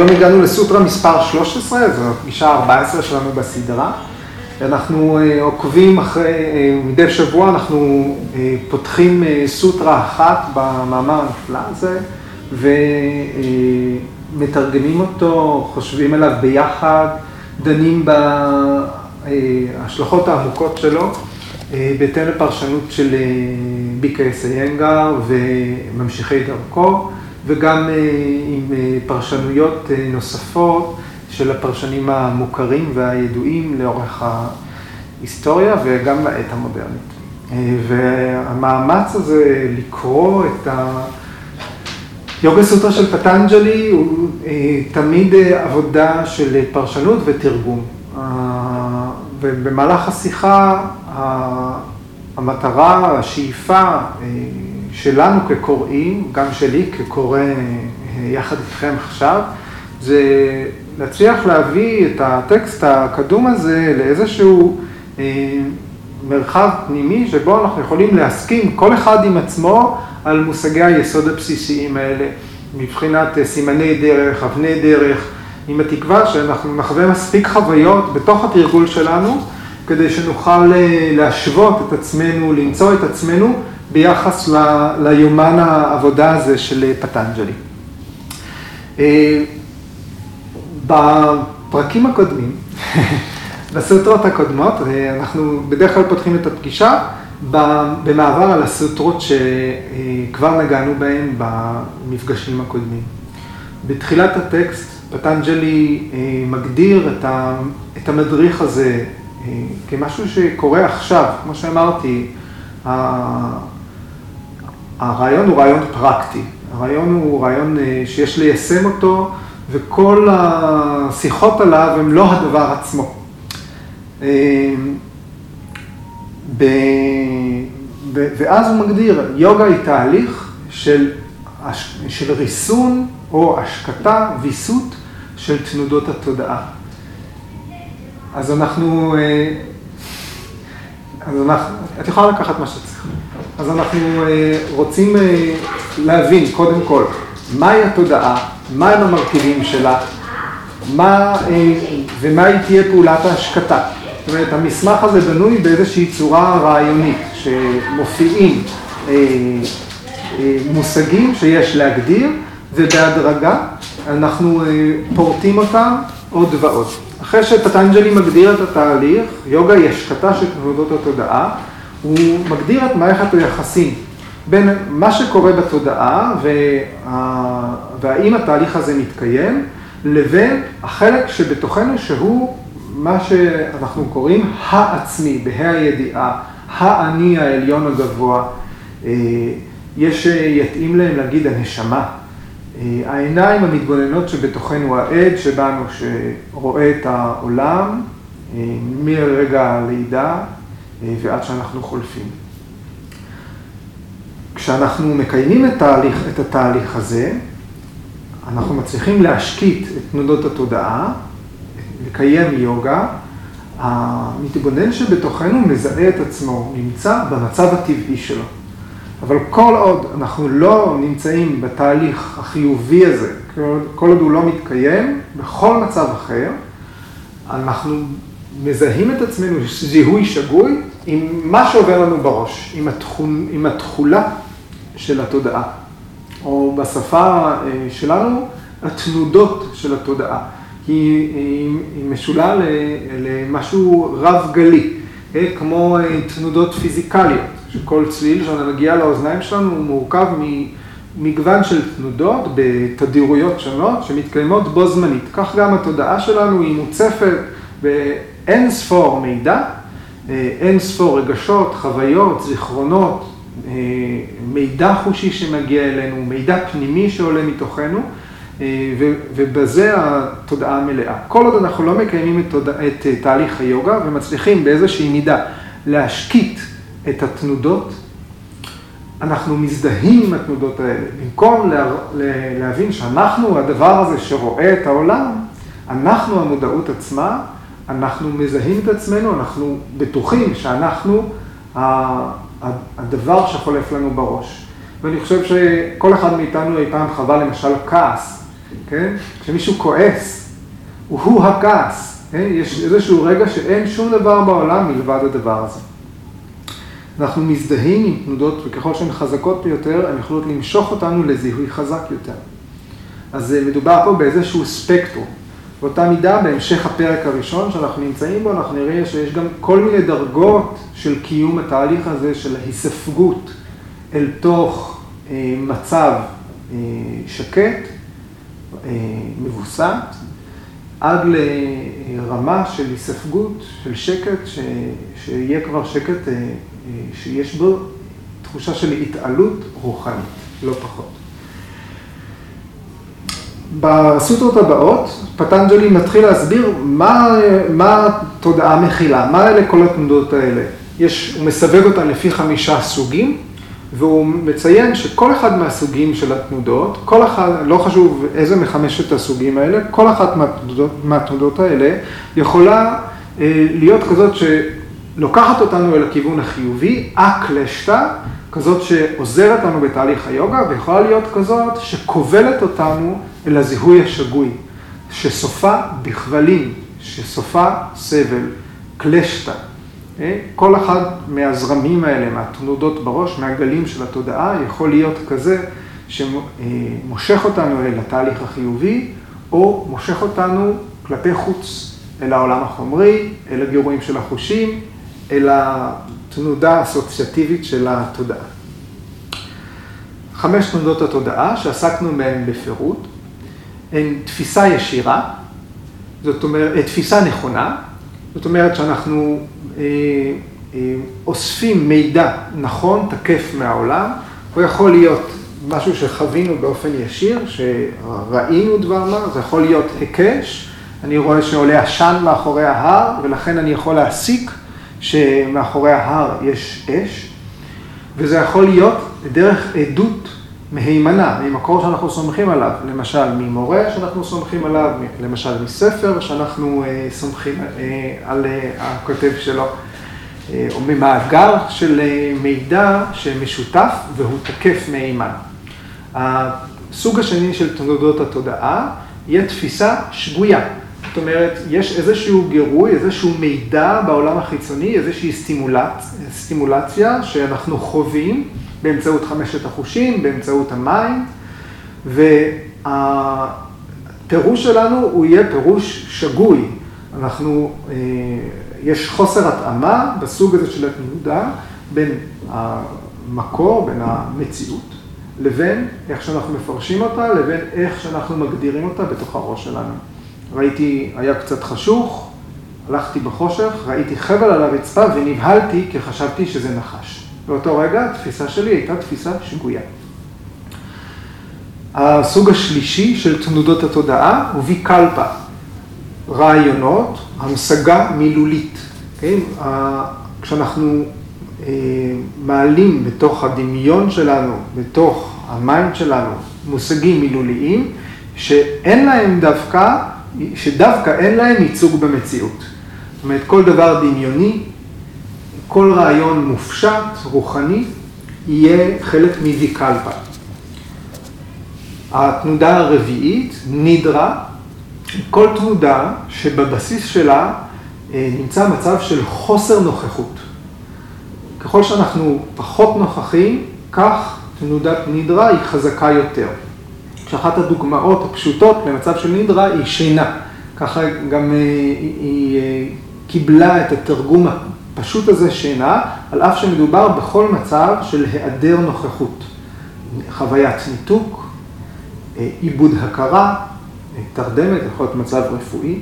היום הגענו לסוטרה מספר 13, זו הפגישה ה-14 שלנו בסדרה. אנחנו עוקבים אחרי, מדי שבוע אנחנו פותחים סוטרה אחת במאמר הנפלא הזה, ומתרגמים אותו, חושבים עליו ביחד, דנים בהשלכות העמוקות שלו, בהתאם לפרשנות של ביקייס איינגר וממשיכי דרכו. וגם עם פרשנויות נוספות של הפרשנים המוכרים והידועים לאורך ההיסטוריה וגם לעת המודרנית. והמאמץ הזה לקרוא את היוגה סוטרה של פטנג'לי הוא תמיד עבודה של פרשנות ותרגום. ובמהלך השיחה המטרה, השאיפה שלנו כקוראים, גם שלי כקורא יחד איתכם עכשיו, זה להצליח להביא את הטקסט הקדום הזה לאיזשהו מרחב פנימי שבו אנחנו יכולים להסכים כל אחד עם עצמו על מושגי היסוד הבסיסיים האלה, מבחינת סימני דרך, אבני דרך, עם התקווה שאנחנו נחווה מספיק חוויות בתוך התרגול שלנו, כדי שנוכל להשוות את עצמנו, למצוא את עצמנו ביחס ליומן העבודה הזה של פטנג'לי. בפרקים הקודמים, בסוטרות הקודמות, אנחנו בדרך כלל פותחים את הפגישה במעבר על הסוטרות שכבר נגענו בהן במפגשים הקודמים. בתחילת הטקסט פטנג'לי מגדיר את המדריך הזה כמשהו שקורה עכשיו, כמו שאמרתי, הרעיון הוא רעיון פרקטי, הרעיון הוא רעיון שיש ליישם אותו וכל השיחות עליו הן לא הדבר עצמו. ואז הוא מגדיר, יוגה היא תהליך של, של ריסון או השקטה, ויסות של תנודות התודעה. אז אנחנו, אז אנחנו, את יכולה לקחת מה שצריך. אז אנחנו רוצים להבין, קודם כל, מהי התודעה, מהם המרכיבים שלה, מה, ומה היא תהיה פעולת ההשקטה. זאת אומרת, המסמך הזה בנוי באיזושהי צורה רעיונית, שמופיעים מושגים שיש להגדיר, ובהדרגה אנחנו פורטים אותם עוד ועוד. אחרי שפטנג'לי מגדיר את התהליך, יוגה היא השקטה של תנודות התודעה, הוא מגדיר את מערכת היחסים בין מה שקורה בתודעה והאם התהליך הזה מתקיים, לבין החלק שבתוכנו שהוא מה שאנחנו קוראים העצמי, בה"א הידיעה, האני העליון הגבוה. יש שיתאים להם להגיד הנשמה. העיניים המתבוננות שבתוכנו, העד שבנו שרואה את העולם מרגע הלידה ועד שאנחנו חולפים. כשאנחנו מקיימים את, תהליך, את התהליך הזה, אנחנו מצליחים להשקיט את תנודות התודעה, לקיים יוגה, המתבונן שבתוכנו מזהה את עצמו, נמצא במצב הטבעי שלו. אבל כל עוד אנחנו לא נמצאים בתהליך החיובי הזה, כל עוד הוא לא מתקיים, בכל מצב אחר, אנחנו מזהים את עצמנו זיהוי שגוי עם מה שעובר לנו בראש, עם, התכול, עם התכולה של התודעה, או בשפה שלנו, התנודות של התודעה. היא, היא, היא משולה למשהו רב-גלי, כמו תנודות פיזיקליות, שכל צליל שמגיע לאוזניים שלנו הוא מורכב ממגוון של תנודות בתדירויות שונות שמתקיימות בו זמנית. כך גם התודעה שלנו היא מוצפת באין ספור מידע, אין ספור רגשות, חוויות, זיכרונות, מידע חושי שמגיע אלינו, מידע פנימי שעולה מתוכנו, ובזה התודעה המלאה. כל עוד אנחנו לא מקיימים את, תודע, את תהליך היוגה ומצליחים באיזושהי מידה להשקיט את התנודות, אנחנו מזדהים עם התנודות האלה. במקום לה, להבין שאנחנו הדבר הזה שרואה את העולם, אנחנו המודעות עצמה, אנחנו מזהים את עצמנו, אנחנו בטוחים שאנחנו הדבר שחולף לנו בראש. ואני חושב שכל אחד מאיתנו אי פעם חווה למשל כעס, כן? כשמישהו כועס, הוא הכעס, כן? יש איזשהו רגע שאין שום דבר בעולם מלבד הדבר הזה. אנחנו מזדהים עם תנודות, וככל שהן חזקות ביותר, הן יכולות למשוך אותנו לזיהוי חזק יותר. אז אה, מדובר פה באיזשהו ספקטרום. באותה מידה, בהמשך הפרק הראשון שאנחנו נמצאים בו, אנחנו נראה שיש גם כל מיני דרגות של קיום התהליך הזה של ההיספגות אל תוך אה, מצב אה, שקט, אה, מבוסת, עד לרמה של היספגות, של שקט, ש, שיהיה כבר שקט אה, אה, שיש בו תחושה של התעלות רוחנית, לא פחות. בסוטרות הבאות, פטנג'לי מתחיל להסביר מה, מה התודעה מכילה, מה אלה כל התנודות האלה. יש, הוא מסווג אותן לפי חמישה סוגים, והוא מציין שכל אחד מהסוגים של התנודות, כל אחד, לא חשוב איזה מחמשת הסוגים האלה, כל אחת מהתנודות, מהתנודות האלה יכולה אה, להיות כזאת שלוקחת אותנו אל הכיוון החיובי, אקלשתא, כזאת שעוזרת לנו בתהליך היוגה, ויכולה להיות כזאת שכובלת אותנו אל הזיהוי השגוי, שסופה בכבלים, שסופה סבל, קלשתא. אה? כל אחד מהזרמים האלה, מהתנודות בראש, מהגלים של התודעה, יכול להיות כזה שמושך אותנו אל התהליך החיובי, או מושך אותנו כלפי חוץ, אל העולם החומרי, אל הגירויים של החושים, אל התנודה האסוציאטיבית של התודעה. חמש תנודות התודעה שעסקנו בהן בפירוט, הן תפיסה ישירה, זאת אומרת, תפיסה נכונה, זאת אומרת שאנחנו אה, אה, אוספים מידע נכון, תקף מהעולם, הוא יכול להיות משהו שחווינו באופן ישיר, שראינו דבר מה, זה יכול להיות היקש, אני רואה שעולה עשן מאחורי ההר, ולכן אני יכול להסיק שמאחורי ההר יש אש, וזה יכול להיות דרך עדות מהימנה, ממקור שאנחנו סומכים עליו, למשל ממורה שאנחנו סומכים עליו, למשל מספר שאנחנו אה, סומכים אה, על אה, הכותב שלו, או ממאגר של מידע שמשותף והוא תקף מהימן. הסוג השני של תנודות התודעה יהיה תפיסה שגויה. זאת אומרת, יש איזשהו גירוי, איזשהו מידע בעולם החיצוני, איזושהי סטימולצ... סטימולציה שאנחנו חווים. באמצעות חמשת החושים, באמצעות המים, והפירוש שלנו הוא יהיה פירוש שגוי. אנחנו, אה, יש חוסר התאמה בסוג הזה של התנודה בין המקור, בין המציאות, לבין איך שאנחנו מפרשים אותה, לבין איך שאנחנו מגדירים אותה בתוך הראש שלנו. ראיתי, היה קצת חשוך, הלכתי בחושך, ראיתי חבל על הרצפה ונבהלתי כי חשבתי שזה נחש. באותו רגע התפיסה שלי הייתה תפיסה שגויה. הסוג השלישי של תנודות התודעה הוא ויקלפה, רעיונות, המשגה מילולית. כן? כשאנחנו אה, מעלים בתוך הדמיון שלנו, בתוך ה mind שלנו, מושגים מילוליים, שאין להם דווקא, שדווקא אין להם ייצוג במציאות. זאת אומרת, כל דבר דמיוני, כל רעיון מופשט, רוחני, יהיה חלק מוויקלפה. התנודה הרביעית, נידרה, כל תנודה שבבסיס שלה אה, נמצא מצב של חוסר נוכחות. ככל שאנחנו פחות נוכחים, כך תנודת נידרה היא חזקה יותר. שאחת הדוגמאות הפשוטות למצב של נידרה היא שינה. ככה גם אה, היא אה, קיבלה את התרגום הפשוט הזה שינה, על אף שמדובר בכל מצב של היעדר נוכחות. חוויית ניתוק, אה, עיבוד הכרה, תרדמת, יכול להיות מצב רפואי,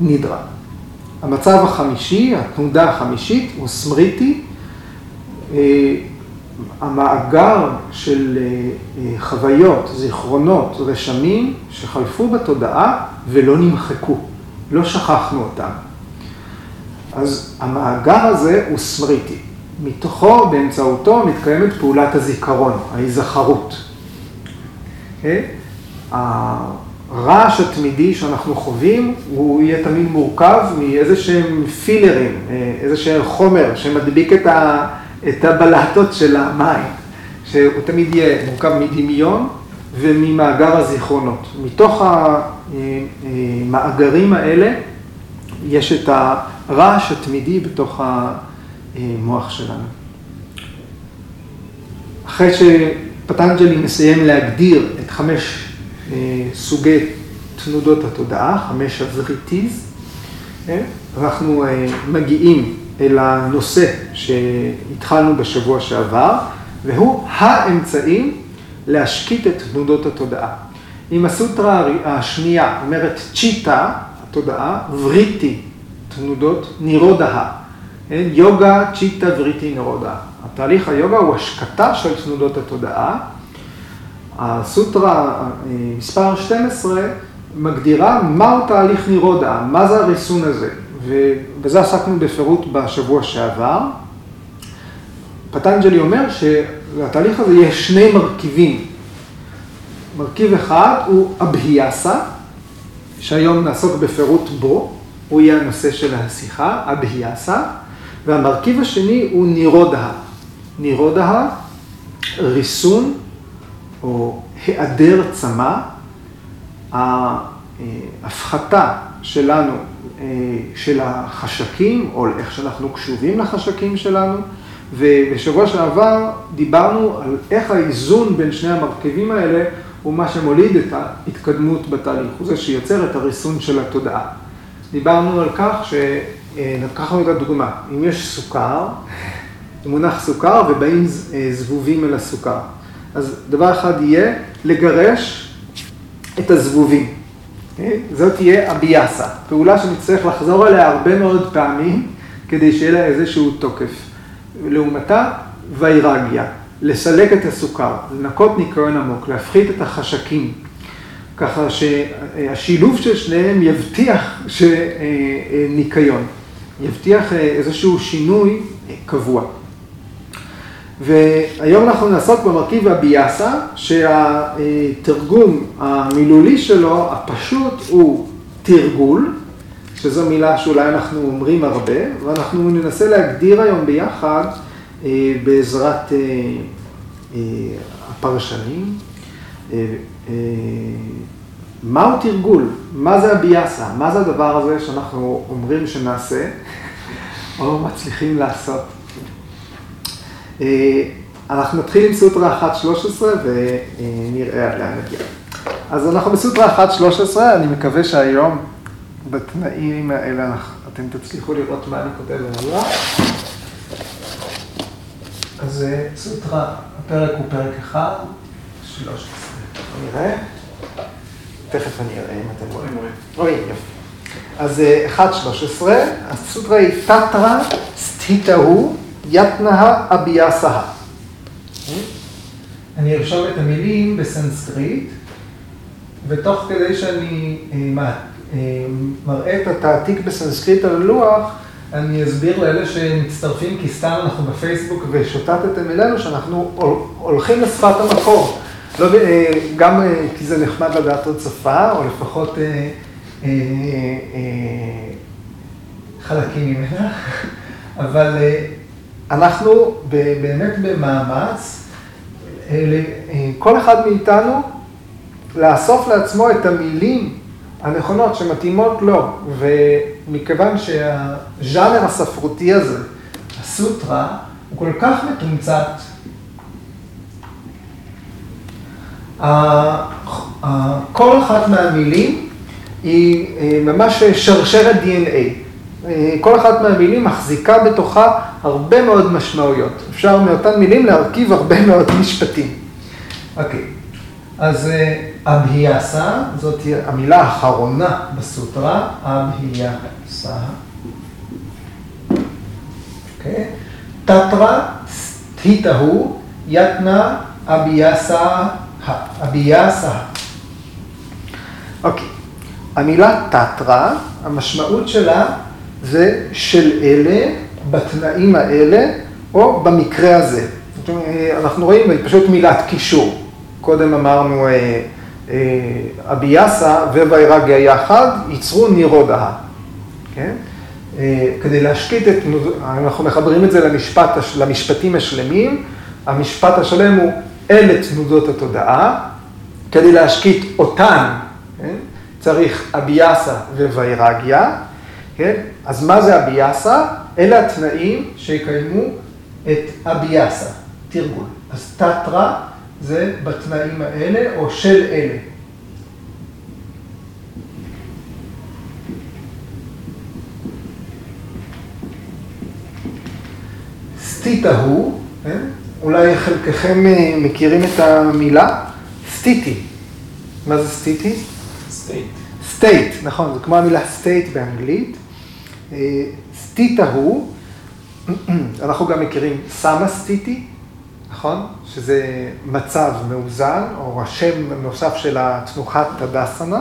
נדרה. המצב החמישי, התנודה החמישית, הוא סמריטי, המאגר של חוויות, זיכרונות, רשמים שחלפו בתודעה ולא נמחקו, לא שכחנו אותם. אז המאגר הזה הוא סמריטי. מתוכו, באמצעותו, מתקיימת פעולת הזיכרון, ההיזכרות. Okay? כן? הרעש התמידי שאנחנו חווים, הוא יהיה תמיד מורכב מאיזה שהם פילרים, איזה שהם חומר שמדביק את, ה, את הבלטות של המים, שהוא תמיד יהיה מורכב מדמיון וממאגר הזיכרונות. מתוך המאגרים האלה יש את הרעש התמידי בתוך המוח שלנו. אחרי שפטנג'לי מסיים להגדיר את חמש סוגי תנודות התודעה, חמש הזריטיז, אנחנו מגיעים אל הנושא שהתחלנו בשבוע שעבר, והוא האמצעים להשקיט את תנודות התודעה. אם הסוטרה השנייה אומרת צ'יטה, התודעה, וריטי, תנודות, נירודה. יוגה, צ'יטה, וריטי, נירודה. התהליך היוגה הוא השקטה של תנודות התודעה. הסוטרה מספר 12 מגדירה מהו תהליך נירודה, מה זה הריסון הזה. ובזה עסקנו בפירוט בשבוע שעבר. פטנג'לי אומר שלתהליך הזה יש שני מרכיבים. מרכיב אחד הוא אבהיאסה, שהיום נעסוק בפירוט בו, הוא יהיה הנושא של השיחה, אבהיאסה, והמרכיב השני הוא נירודה. נירודה, ריסון או היעדר צמא, ההפחתה שלנו של החשקים, או איך שאנחנו קשובים לחשקים שלנו, ובשבוע שעבר דיברנו על איך האיזון בין שני המרכיבים האלה הוא מה שמוליד את ההתקדמות בתהליך, הוא זה שיוצר את הריסון של התודעה. דיברנו על כך שלקחנו את הדוגמה, אם יש סוכר, מונח סוכר ובאים אה, זבובים אל הסוכר. אז דבר אחד יהיה לגרש את הזבובים. זאת תהיה אביאסה, פעולה שנצטרך לחזור עליה הרבה מאוד פעמים כדי שיהיה לה איזשהו תוקף. לעומתה, ויירגיה, לסלק את הסוכר, לנקות ניקיון עמוק, להפחית את החשקים, ככה שהשילוב של שניהם יבטיח ניקיון, יבטיח איזשהו שינוי קבוע. והיום אנחנו נעסוק במרכיב הביאסה, שהתרגום המילולי שלו, הפשוט, הוא תרגול, שזו מילה שאולי אנחנו אומרים הרבה, ואנחנו ננסה להגדיר היום ביחד אה, בעזרת אה, אה, הפרשנים. מהו תרגול? מה זה הביאסה? מה זה הדבר הזה שאנחנו אומרים שנעשה, או מצליחים לעשות? אנחנו נתחיל עם סוטרה 1.13 ונראה עליה נגיע. אז אנחנו בסוטרה 1.13, אני מקווה שהיום בתנאים האלה אתם תצליחו לראות מה אני כותב בלוח. אז סוטרה, הפרק הוא פרק 1, 13. נראה. תכף אני אראה אם אתם רואים. רואים, יופי. אז 1.13, הסוטרה היא תתרה סתיתהו יתנאה אביאסה. אני ארשום את המילים בסנסקריט, ותוך כדי שאני מראה את התעתיק בסנסקריט על הלוח, אני אסביר לאלה שמצטרפים, כי סתם אנחנו בפייסבוק ושוטטתם אלינו, שאנחנו הולכים לשפת המקור. לא, גם כי זה נחמד לדעת עוד שפה, או לפחות חלקים ממנה, אבל אנחנו באמת במאמץ, כל אחד מאיתנו, לאסוף לעצמו את המילים הנכונות שמתאימות לו, ומכיוון שהז'אנר הספרותי הזה, הסוטרה, הוא כל כך מתומצת, כל אחת מהמילים היא אה, ממש שרשרת DNA. אה, כל אחת מהמילים מחזיקה בתוכה הרבה מאוד משמעויות. אפשר מאותן מילים להרכיב הרבה מאוד משפטים. אוקיי, אז אה, אבהיאסה, זאת המילה האחרונה בסוטרה, אבהיאסה. אוקיי, תתרה סתיתהו יתנה אביאסה, אביאסה. אוקיי, המילה תתרה, המשמעות שלה זה של אלה, בתנאים האלה, או במקרה הזה. אנחנו רואים פשוט מילת קישור. קודם אמרנו אה, אה, אביאסה וויירגיה יחד, ייצרו נירודה. כן? אה, כדי להשקיט את, אנחנו מחברים את זה למשפט, למשפטים השלמים, המשפט השלם הוא אלה תנודות התודעה, כדי להשקיט אותן, כן? צריך אביאסה ווירגיה, כן? אז מה זה אביאסה? אלה התנאים שיקיימו את אביאסה, תרגול. אז תתרא זה בתנאים האלה או של אלה. סטיטה הוא, כן? אולי חלקכם אה, מכירים את המילה סטיטי. מה זה סטיטי? State. State, נכון, זה כמו המילה state באנגלית. אה, סטיטה הוא, אנחנו גם מכירים סמה סטיטי, נכון? שזה מצב מאוזן, או השם נוסף של תנוחת הטדסנה.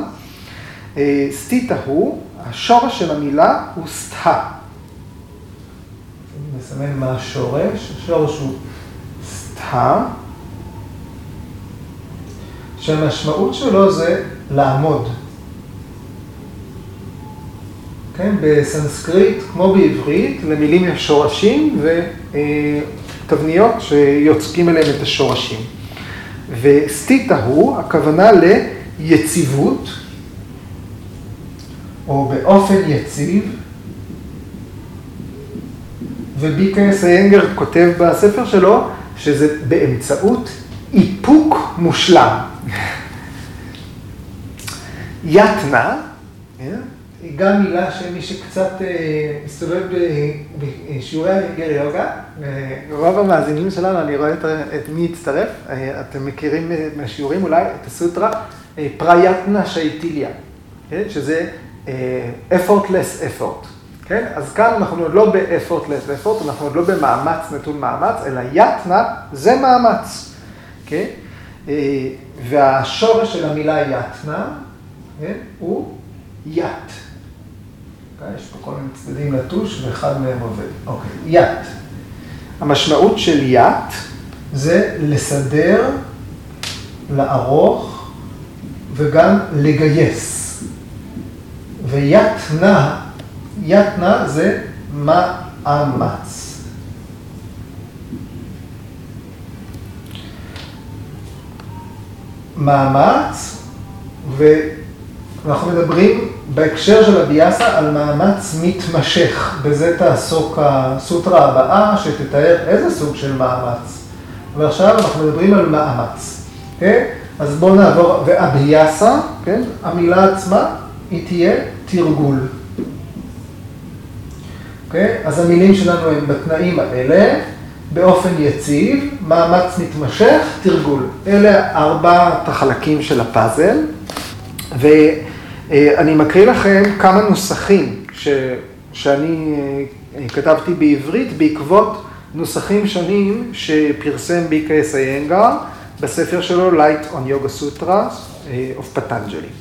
אה, סטיטה הוא, השורש של המילה הוא סטה. נסמן מה השורש, השורש הוא סטה, שהמשמעות שלו זה לעמוד. כן, בסנסקריט, כמו בעברית, למילים יש שורשים ותבניות שיוצקים אליהם את השורשים. וסטיטה הוא, הכוונה ליציבות, או באופן יציב, וביקס איינגר כותב בספר שלו שזה באמצעות איפוק מושלם. יתנה, כן? היא גם מילה שמי שקצת אה, מסתובב בשיעורי הגר יוגה, רוב המאזינים שלנו, אני רואה את מי הצטרף, אה, אתם מכירים מהשיעורים אולי את הסוטרה פריאטנה שייטיליה, כן? שזה effortless effort. כן? אז כאן אנחנו עוד לא ב-effortless effort, אנחנו עוד לא במאמץ נטול מאמץ, אלא יתנה זה מאמץ, כן? והשורש של המילה יתנה, כן? הוא ית. יש פה כל מיני צדדים לטוש ואחד מהם עובד. אוקיי, ית. המשמעות של ית זה לסדר, לערוך וגם לגייס. ויתנה יתנה זה מאמץ. מאמץ, ואנחנו מדברים בהקשר של הביאסה על מאמץ מתמשך. בזה תעסוק הסוטרה הבאה, שתתאר איזה סוג של מאמץ. ועכשיו אנחנו מדברים על מאמץ. כן? אז בואו נעבור, והביאסה, כן? המילה עצמה, היא תהיה תרגול. אוקיי? אז המילים שלנו הם בתנאים האלה, באופן יציב, מאמץ מתמשך, תרגול. אלה ארבעת החלקים של הפאזל, ואני מקריא לכם כמה נוסחים ש... שאני אה, כתבתי בעברית בעקבות נוסחים שונים שפרסם ביקייס איינגר בספר שלו Light on Yoga Sutra אה, of Patanjali.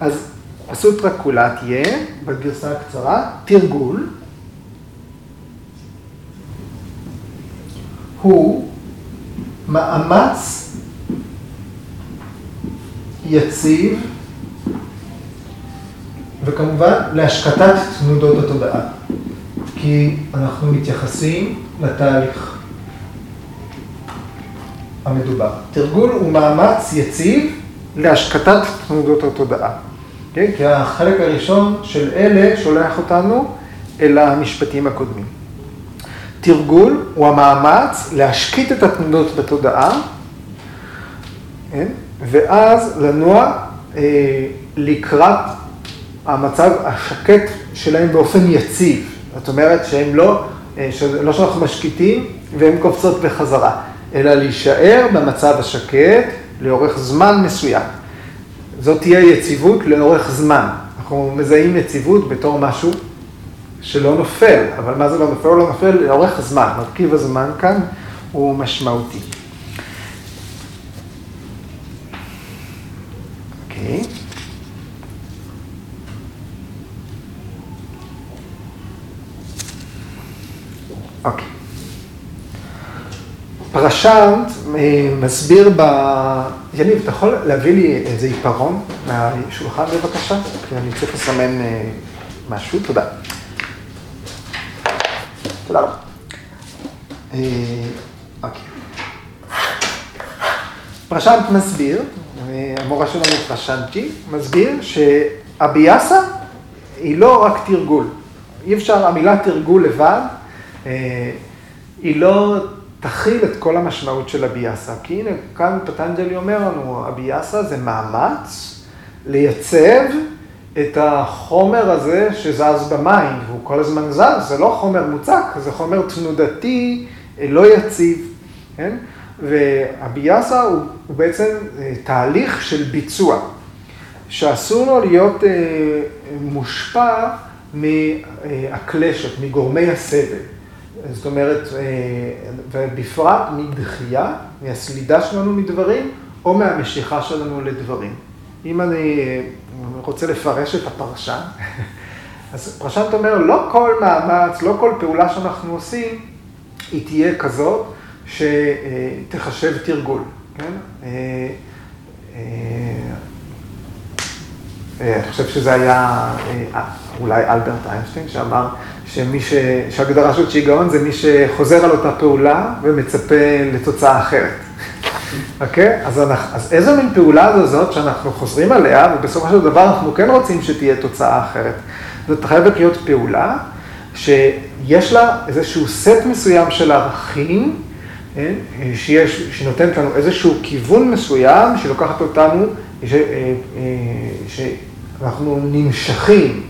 אז הסוטרה כולה תהיה, בגרסה הקצרה, תרגול. הוא מאמץ יציב וכמובן להשקטת תנודות התודעה, כי אנחנו מתייחסים לתהליך המדובר. תרגול הוא מאמץ יציב להשקטת תנודות התודעה. כן? כי החלק הראשון של אלה שולח אותנו אל המשפטים הקודמים. תרגול הוא המאמץ להשקיט את התנודות בתודעה, כן? ואז לנוע אה, לקראת המצב השקט שלהם באופן יציב. זאת אומרת שהם לא, אה, לא שאנחנו משקיטים והם קופצות בחזרה, אלא להישאר במצב השקט לאורך זמן מסוים. זאת תהיה יציבות לאורך זמן. אנחנו מזהים יציבות בתור משהו שלא נופל, אבל מה זה לא נופל? לא נופל לאורך זמן, מרכיב הזמן כאן הוא משמעותי. אוקיי. אוקיי. פרשנט אה, מסביר ב... יניב, אתה יכול להביא לי איזה עיפרון מהשולחן בבקשה? כי אני צריך לסמן אה, משהו, תודה. תודה רבה. אה, אוקיי. פרשנט מסביר, המורה שלנו פרשנצ'י, מסביר שהביאסה היא לא רק תרגול. אי אפשר, המילה תרגול לבד, היא לא תכיל את כל המשמעות של הביאסה. כי הנה, כאן פטנג'לי אומר לנו, הביאסה זה מאמץ לייצב את החומר הזה שזז במים, והוא כל הזמן זז, זה לא חומר מוצק, זה חומר תנודתי, לא יציב, כן? והביאסה הוא, הוא בעצם אה, תהליך של ביצוע, שאסור לו להיות אה, מושפע מהקלשת, מגורמי הסבל. זאת אומרת, אה, ובפרט מדחייה, מהסלידה שלנו מדברים, או מהמשיכה שלנו לדברים. אם אני רוצה לפרש את הפרשן, אז פרשנט אומר, לא כל מאמץ, לא כל פעולה שאנחנו עושים, היא תהיה כזאת שתחשב תרגול, כן? אה, אה, אני חושב שזה היה אולי אלברט איינשטיין שאמר שמי ש... שהגדרה של שיגעון זה מי שחוזר על אותה פעולה ומצפה לתוצאה אחרת. אוקיי? אז, אנחנו, אז איזה מין פעולה זו זאת שאנחנו חוזרים עליה, ובסופו של דבר אנחנו כן רוצים שתהיה תוצאה אחרת. זאת חייבת להיות פעולה שיש לה איזשהו סט מסוים של ערכים, כן? שיש, שנותנת לנו איזשהו כיוון מסוים, שלוקחת אותנו, ש, אה, שאנחנו נמשכים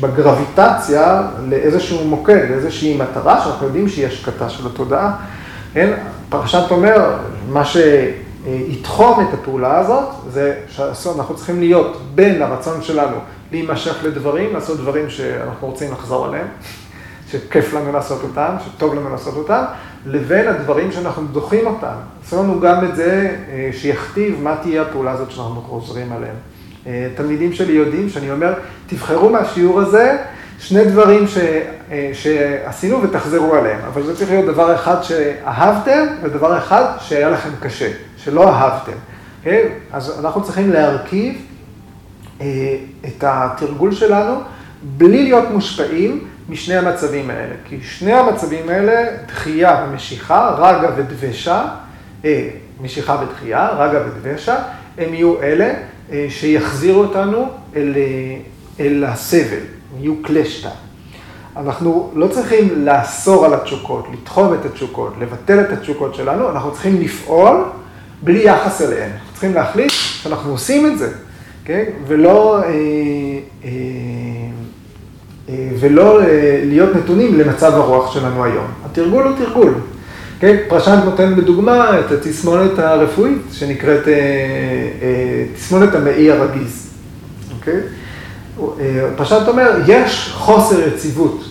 בגרביטציה לאיזשהו מוקד, לאיזושהי מטרה שאנחנו יודעים שהיא השקטה של התודעה. כן? פרשת אומר, מה שיתחום את הפעולה הזאת, זה שאנחנו צריכים להיות בין הרצון שלנו להימשך לדברים, לעשות דברים שאנחנו רוצים לחזור עליהם, שכיף לנו לעשות אותם, שטוב לנו לעשות אותם, לבין הדברים שאנחנו דוחים אותם. עשו לנו גם את זה אה, שיכתיב מה תהיה הפעולה הזאת שאנחנו חוזרים עליהם. אה, תלמידים שלי יודעים שאני אומר, תבחרו מהשיעור הזה שני דברים ש, אה, שעשינו ותחזרו עליהם, אבל זה צריך להיות דבר אחד שאהבתם ודבר אחד שהיה לכם קשה, שלא אהבתם. כן? אז אנחנו צריכים להרכיב אה, את התרגול שלנו בלי להיות מושפעים משני המצבים האלה. כי שני המצבים האלה, דחייה ומשיכה, רגע ודבשה, משיכה ודחייה, רגע ודבשה, הם יהיו אלה אה, שיחזירו אותנו אל, אה, אל הסבל, יהיו קלשטה. אנחנו לא צריכים לאסור על התשוקות, לתחום את התשוקות, לבטל את התשוקות שלנו, אנחנו צריכים לפעול בלי יחס אליהן. אנחנו צריכים להחליט שאנחנו עושים את זה, כן? ולא, אה, אה, אה, ולא אה, להיות נתונים למצב הרוח שלנו היום. התרגול הוא תרגול. כן, פרשנט נותן בדוגמה את התסמונת הרפואית שנקראת אה, אה, תסמונת המעי הרגיז. אוקיי? אה, פרשנט אומר, יש חוסר יציבות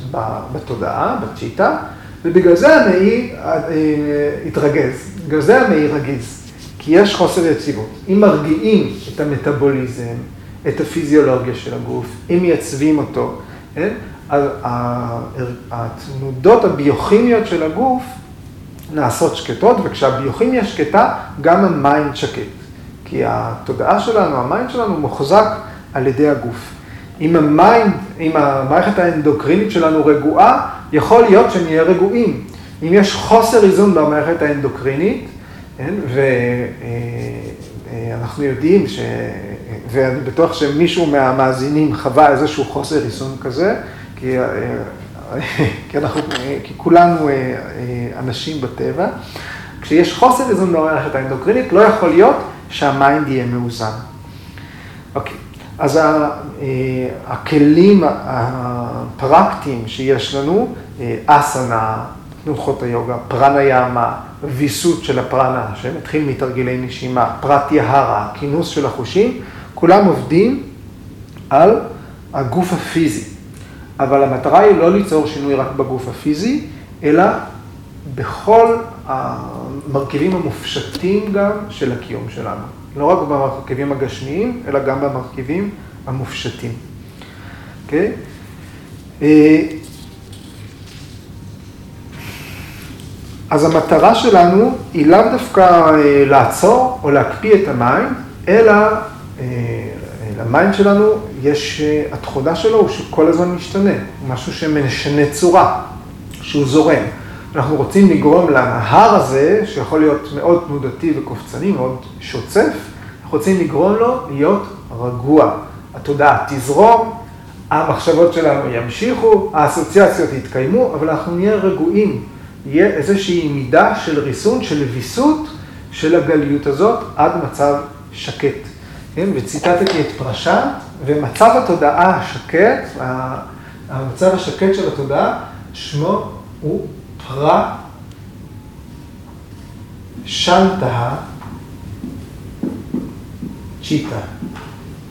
בתודעה, בצ'יטה, ובגלל זה המעי התרגז. בגלל זה המעי רגיז. כי יש חוסר יציבות. אם מרגיעים את המטאבוליזם, את הפיזיולוגיה של הגוף, אם מייצבים אותו, כן? התנודות הביוכימיות של הגוף נעשות שקטות, וכשהביוכימיה שקטה, גם ה mind שקט. כי התודעה שלנו, ה mind שלנו מוחזק על ידי הגוף. אם ה mind, אם המערכת האנדוקרינית שלנו רגועה, יכול להיות שנהיה רגועים. אם יש חוסר איזון במערכת האנדוקרינית, כן, ואנחנו יודעים, ש... ואני בטוח שמישהו מהמאזינים חווה איזשהו חוסר איזון כזה, כי כי אנחנו, כי כולנו אה, אה, אנשים בטבע. כשיש חוסר איזון במערכת האנדוקרינית, לא יכול להיות שהמיינד יהיה מאוזן. אוקיי, אז אה, הכלים הפרקטיים שיש לנו, אסנה, תנוחות היוגה, פרנה יאמה, ויסות של הפרנה, שמתחיל מתרגילי נשימה, פרט יהרה, כינוס של החושים, כולם עובדים על הגוף הפיזי. אבל המטרה היא לא ליצור שינוי רק בגוף הפיזי, אלא בכל המרכיבים המופשטים גם של הקיום שלנו. לא רק במרכיבים הגשמיים, אלא גם במרכיבים המופשטים. אוקיי? Okay? אה, אז המטרה שלנו היא לאו דווקא אה, לעצור או להקפיא את המים, אלא אה, למים שלנו יש, אה, התכונה שלו הוא שכל הזמן משתנה, משהו שמשנה צורה, שהוא זורם. אנחנו רוצים לגרום לנהר הזה, שיכול להיות מאוד תנודתי וקופצני, מאוד שוצף, אנחנו רוצים לגרום לו להיות רגוע. התודעה תזרום, המחשבות שלנו ימשיכו, האסוציאציות יתקיימו, אבל אנחנו נהיה רגועים. יהיה איזושהי מידה של ריסון, של ויסות של הגליות הזאת עד מצב שקט. כן? וציטטתי את פרשת, ומצב התודעה השקט, המצב השקט של התודעה, שמו הוא פרה שנטה צ'יטה.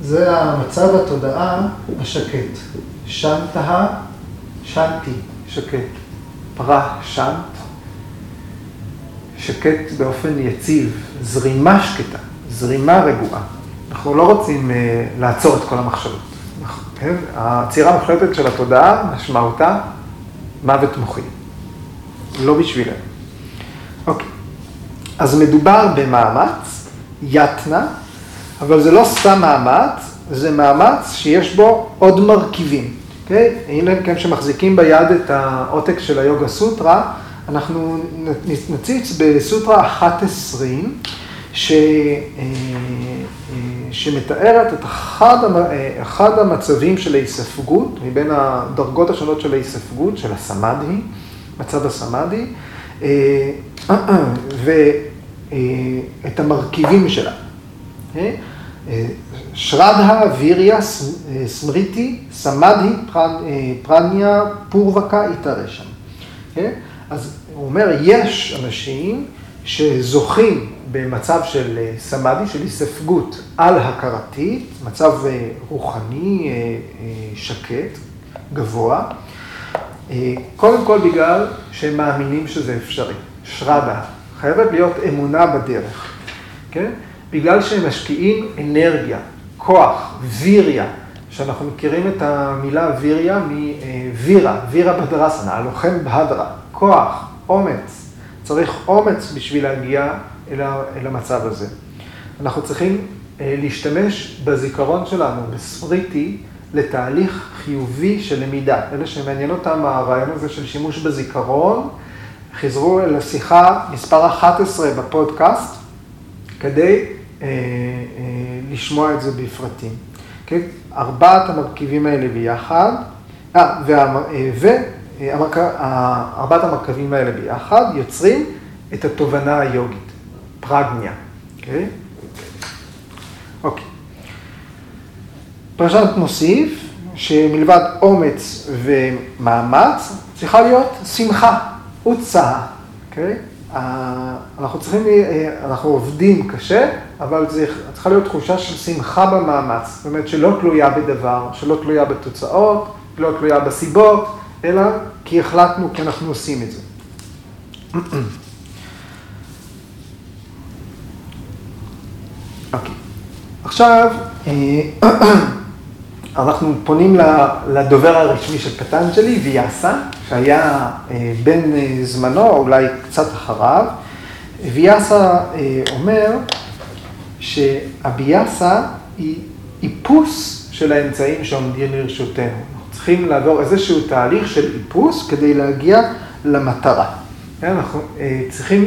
זה המצב התודעה השקט. שנטה, שנטי, שקט. פרה, שנט, שקט באופן יציב, זרימה שקטה, זרימה רגועה. אנחנו לא רוצים uh, לעצור את כל המחשבות. כן? העצירה המוחלטת של התודעה, משמעותה מוות מוחי. לא בשבילנו. אוקיי. אז מדובר במאמץ, יתנה, אבל זה לא סתם מאמץ, זה מאמץ שיש בו עוד מרכיבים. אוקיי? הנה כן שמחזיקים ביד את העותק של היוגה סוטרה, אנחנו נציץ בסוטרה 11, ש... אה, אה, שמתארת את אחד, אה, אחד המצבים של ההיספגות, מבין הדרגות השונות של ההיספגות, של הסמאדי, מצב הסמאדי, ואת המרכיבים שלה. שרדה, ויריה, סמריטי, סמדהי, פרניה, פורווקה, איתרשם. אז הוא אומר, יש אנשים שזוכים במצב של סמאדי, של היספגות על הכרתית, מצב רוחני שקט, גבוה, קודם כל בגלל שהם מאמינים שזה אפשרי. שרדה, חייבת להיות אמונה בדרך, כן? בגלל שהם משקיעים אנרגיה, כוח, ויריה, שאנחנו מכירים את המילה ויריה מווירה, וירה בדרסנה, הלוחם בהדרה, כוח, אומץ. צריך אומץ בשביל להגיע אל המצב הזה. אנחנו צריכים אה, להשתמש בזיכרון שלנו, בספריטי, לתהליך חיובי של למידה. אלה שמעניין אותם הרעיון הזה של שימוש בזיכרון, חזרו אל השיחה מספר 11 בפודקאסט, כדי אה, אה, לשמוע את זה בפרטים. כן? ארבעת המרכיבים האלה ביחד, אה, וארבעת המרכיבים האלה ביחד יוצרים את התובנה היוגית, פרגניה. אוקיי? אוקיי. פרשת מוסיף שמלבד אומץ ומאמץ צריכה להיות שמחה, הוצאה, אוקיי? אנחנו צריכים, אנחנו עובדים קשה, אבל צריכה להיות תחושה של שמחה במאמץ. זאת אומרת שלא תלויה בדבר, שלא תלויה בתוצאות, לא תלויה בסיבות, אלא כי החלטנו כי אנחנו עושים את זה. אוקיי. עכשיו, אה, אנחנו פונים לדובר הרשמי של פטנג'לי, ויאסה, שהיה אה, בן אה, זמנו, אולי קצת אחריו. ויאסה אומר שהביאסה היא איפוס של האמצעים שעומדים לרשותנו. אנחנו צריכים לעבור איזשהו תהליך של איפוס כדי להגיע למטרה. כן, אנחנו צריכים,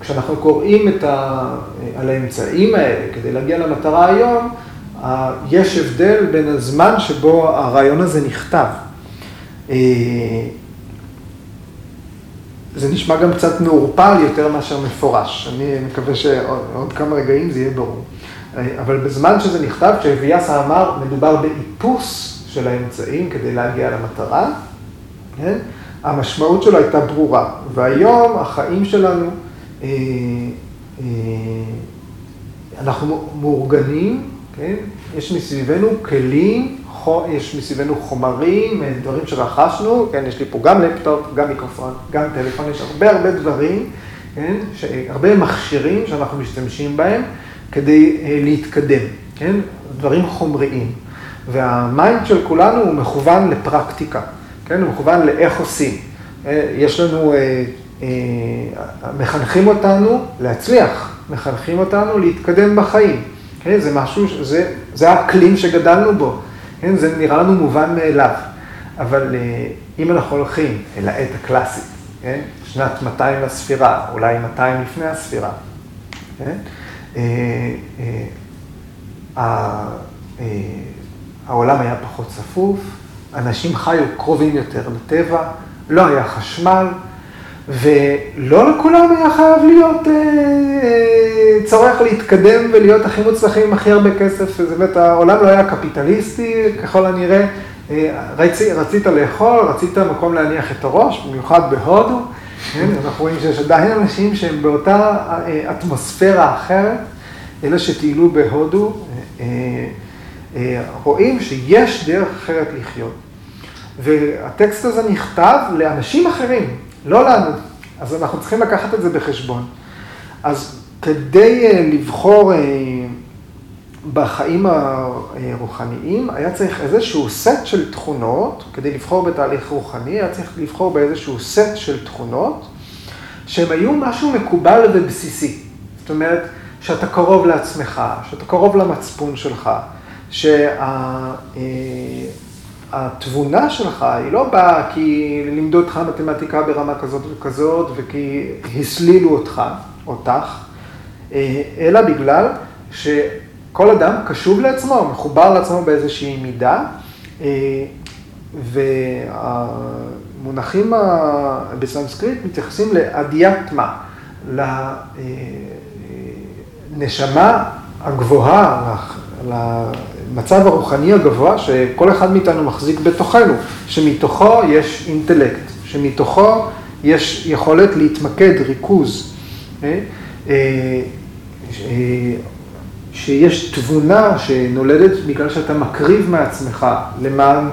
כשאנחנו קוראים ה, על האמצעים האלה כדי להגיע למטרה היום, יש הבדל בין הזמן שבו הרעיון הזה נכתב. אה, זה נשמע גם קצת מעורפל יותר מאשר מפורש. אני מקווה שעוד כמה רגעים זה יהיה ברור. אה, אבל בזמן שזה נכתב, כשאביאסה אמר, מדובר באיפוס של האמצעים כדי להגיע למטרה, כן? המשמעות שלו הייתה ברורה. והיום החיים שלנו, אנחנו מאורגנים כן? יש מסביבנו כלים, יש מסביבנו חומרים, דברים שרכשנו, כן? יש לי פה גם לפטופ, גם מיקרופון, גם טלפון, יש הרבה הרבה דברים, כן? הרבה מכשירים שאנחנו משתמשים בהם כדי אה, להתקדם, כן? דברים חומריים. והמיינד של כולנו הוא מכוון לפרקטיקה, כן? הוא מכוון לאיך עושים. אה, יש לנו, אה, מחנכים אותנו להצליח, מחנכים אותנו להתקדם בחיים. כן, זה משהו, זה, זה האקלים שגדלנו בו, כן, זה נראה לנו מובן מאליו. אבל אה, אם אנחנו הולכים אל העת הקלאסית, כן, שנת 200 לספירה, אולי 200 לפני הספירה, כן? העולם היה פחות צפוף, אנשים חיו קרובים יותר לטבע, לא היה חשמל, ולא לכולם היה חייב להיות צורך להתקדם ולהיות הכי מוצלחים עם הכי הרבה כסף, זאת אומרת, העולם לא היה קפיטליסטי, ככל הנראה, רצית, רצית לאכול, רצית מקום להניח את הראש, במיוחד בהודו, כן? אנחנו רואים שיש עדיין אנשים שהם באותה אטמוספירה אחרת, אלה שטיילו בהודו, רואים שיש דרך אחרת לחיות. והטקסט הזה נכתב לאנשים אחרים, לא לנו, אז אנחנו צריכים לקחת את זה בחשבון. אז כדי לבחור בחיים הרוחניים, היה צריך איזשהו סט של תכונות, כדי לבחור בתהליך רוחני, היה צריך לבחור באיזשהו סט של תכונות, שהם היו משהו מקובל ובסיסי. זאת אומרת, שאתה קרוב לעצמך, שאתה קרוב למצפון שלך, שהתבונה שלך היא לא באה כי לימדו אותך מתמטיקה ברמה כזאת וכזאת, וכי הסלילו אותך, אותך, אלא בגלל שכל אדם קשוב לעצמו, מחובר לעצמו באיזושהי מידה, והמונחים בסנסקריט מתייחסים לאדיאטמה, לנשמה הגבוהה, למצב הרוחני הגבוה שכל אחד מאיתנו מחזיק בתוכנו, שמתוכו יש אינטלקט, שמתוכו יש יכולת להתמקד, ריכוז. שיש תבונה שנולדת בגלל שאתה מקריב מעצמך למען